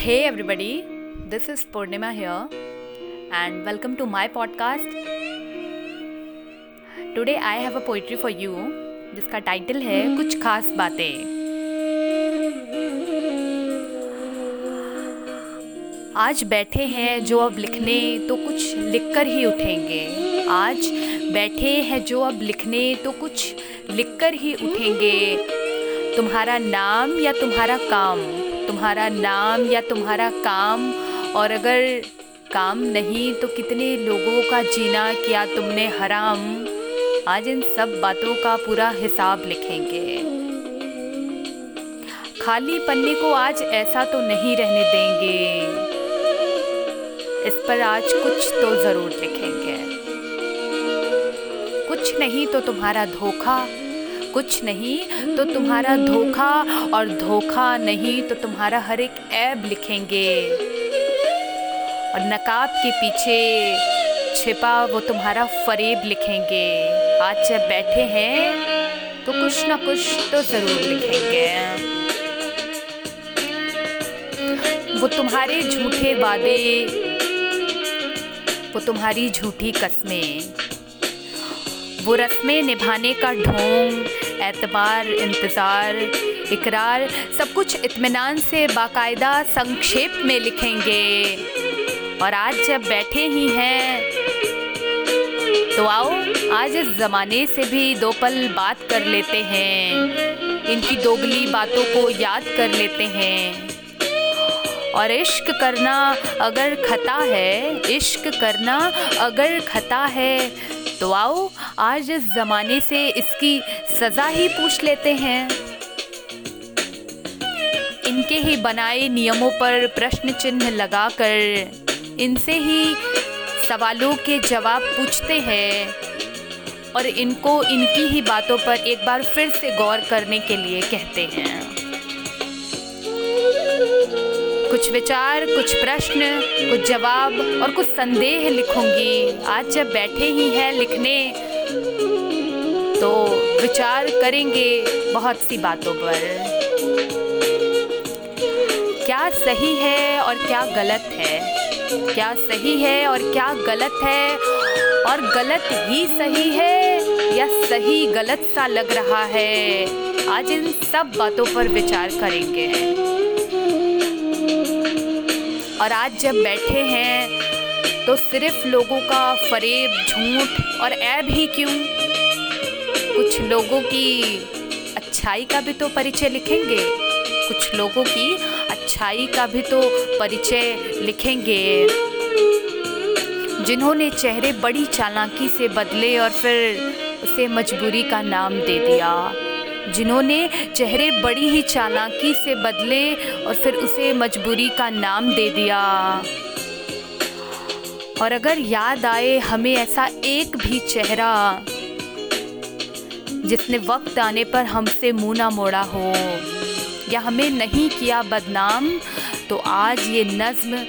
Hey everybody, this is Purnima here and welcome to my podcast. Today I have a poetry for you जिसका title है कुछ खास बातें आज बैठे हैं जो अब लिखने तो कुछ लिखकर ही उठेंगे आज बैठे हैं जो अब लिखने तो कुछ लिखकर ही उठेंगे तुम्हारा नाम या तुम्हारा काम तुम्हारा नाम या तुम्हारा काम? और अगर काम नहीं तो कितने लोगों का जीना किया तुमने हराम? आज इन सब बातों का पूरा हिसाब लिखेंगे। खाली पन्ने को आज ऐसा तो नहीं रहने देंगे। इस पर आज कुछ तो ज़रूर लिखेंगे। कुछ नहीं तो तुम्हारा धोखा कुछ नहीं तो तुम्हारा धोखा और धोखा नहीं तो तुम्हारा हर एक ऐब लिखेंगे। और नकाब के पीछे छिपा वो तुम्हारा फरेब लिखेंगे। आज जब बैठे हैं तो कुछ ना कुछ तो ज़रूर लिखेंगे। वो तुम्हारे झूठे वादे, वो तुम्हारी झूठी कस्में। वो रस्में निभाने का ढोंग, एतबार, इंतज़ार, इकरार, सब कुछ इत्मीनान से बाकायदा संक्षेप में लिखेंगे। और आज जब बैठे ही हैं तो आओ आज इस ज़माने से भी दो पल बात कर लेते हैं। इनकी दोगली बातों को याद कर लेते हैं। और इश्क करना अगर खता है, इश्क करना अगर खता है तो आओ आज इस ज़माने से इसकी सज़ा ही पूछ लेते हैं। इनके ही बनाए नियमों पर प्रश्न चिन्ह लगाकर इनसे ही सवालों के जवाब पूछते हैं और इनको इनकी ही बातों पर एक बार फिर से गौर करने के लिए कहते हैं। कुछ विचार, कुछ प्रश्न, कुछ जवाब और कुछ संदेह लिखूँगी। आज जब बैठे ही हैं लिखने तो विचार करेंगे बहुत सी बातों पर। क्या सही है और क्या गलत है? क्या सही है और क्या गलत है? और गलत ही सही है या सही गलत सा लग रहा है? आज इन सब बातों पर विचार करेंगे। और आज जब बैठे हैं तो सिर्फ़ लोगों का फरेब, झूठ और ऐब ही क्यों? कुछ लोगों की अच्छाई का भी तो परिचय लिखेंगे। कुछ लोगों की अच्छाई का भी तो परिचय लिखेंगे। जिन्होंने चेहरे बड़ी चालाकी से बदले और फिर उसे मजबूरी का नाम दे दिया। जिन्होंने चेहरे बड़ी ही चालाकी से बदले और फिर उसे मजबूरी का नाम दे दिया। और अगर याद आए, हमें ऐसा एक भी चेहरा जिसने वक्त आने पर हमसे मुँह ना मोड़ा हो, या हमें नहीं किया बदनाम तो आज ये नज्म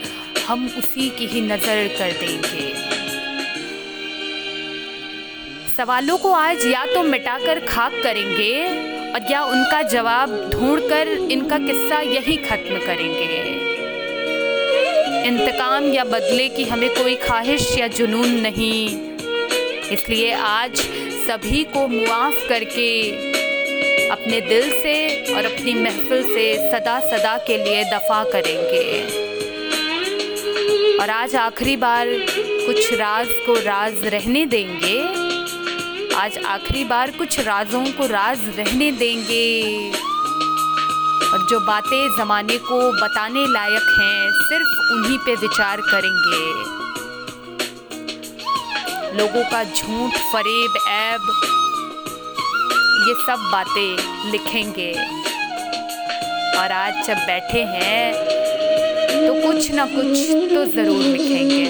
हम उसी की ही नज़र कर देंगे। सवालों को आज या तो मिटाकर खाक करेंगे और या उनका जवाब ढूंढकर इनका किस्सा यही ख़त्म करेंगे। इंतकाम या बदले की हमें कोई ख्वाहिश या जुनून नहीं। इसलिए आज सभी को मुआफ़ करके अपने दिल से और अपनी महफिल से सदा सदा के लिए दफ़ा करेंगे। और आज आखिरी बार कुछ राज को राज रहने देंगे। आज आखिरी बार कुछ राजों को राज रहने देंगे। और जो बातें ज़माने को बताने लायक हैं, सिर्फ़ उन्हीं पे विचार करेंगे। लोगों का झूठ, फरेब, ऐब, ये सब बातें लिखेंगे। और आज जब बैठे हैं तो कुछ ना कुछ तो ज़रूर लिखेंगे।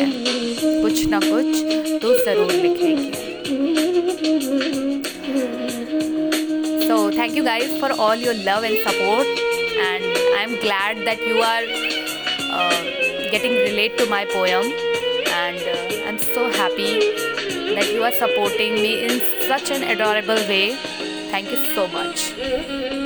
कुछ ना कुछ तो ज़रूर लिखेंगे। So, thank you guys for all your love and support, and I'm glad that you are uh, getting relate to my poem, and uh, I'm so happy that you are supporting me in such an adorable way. Thank you so much.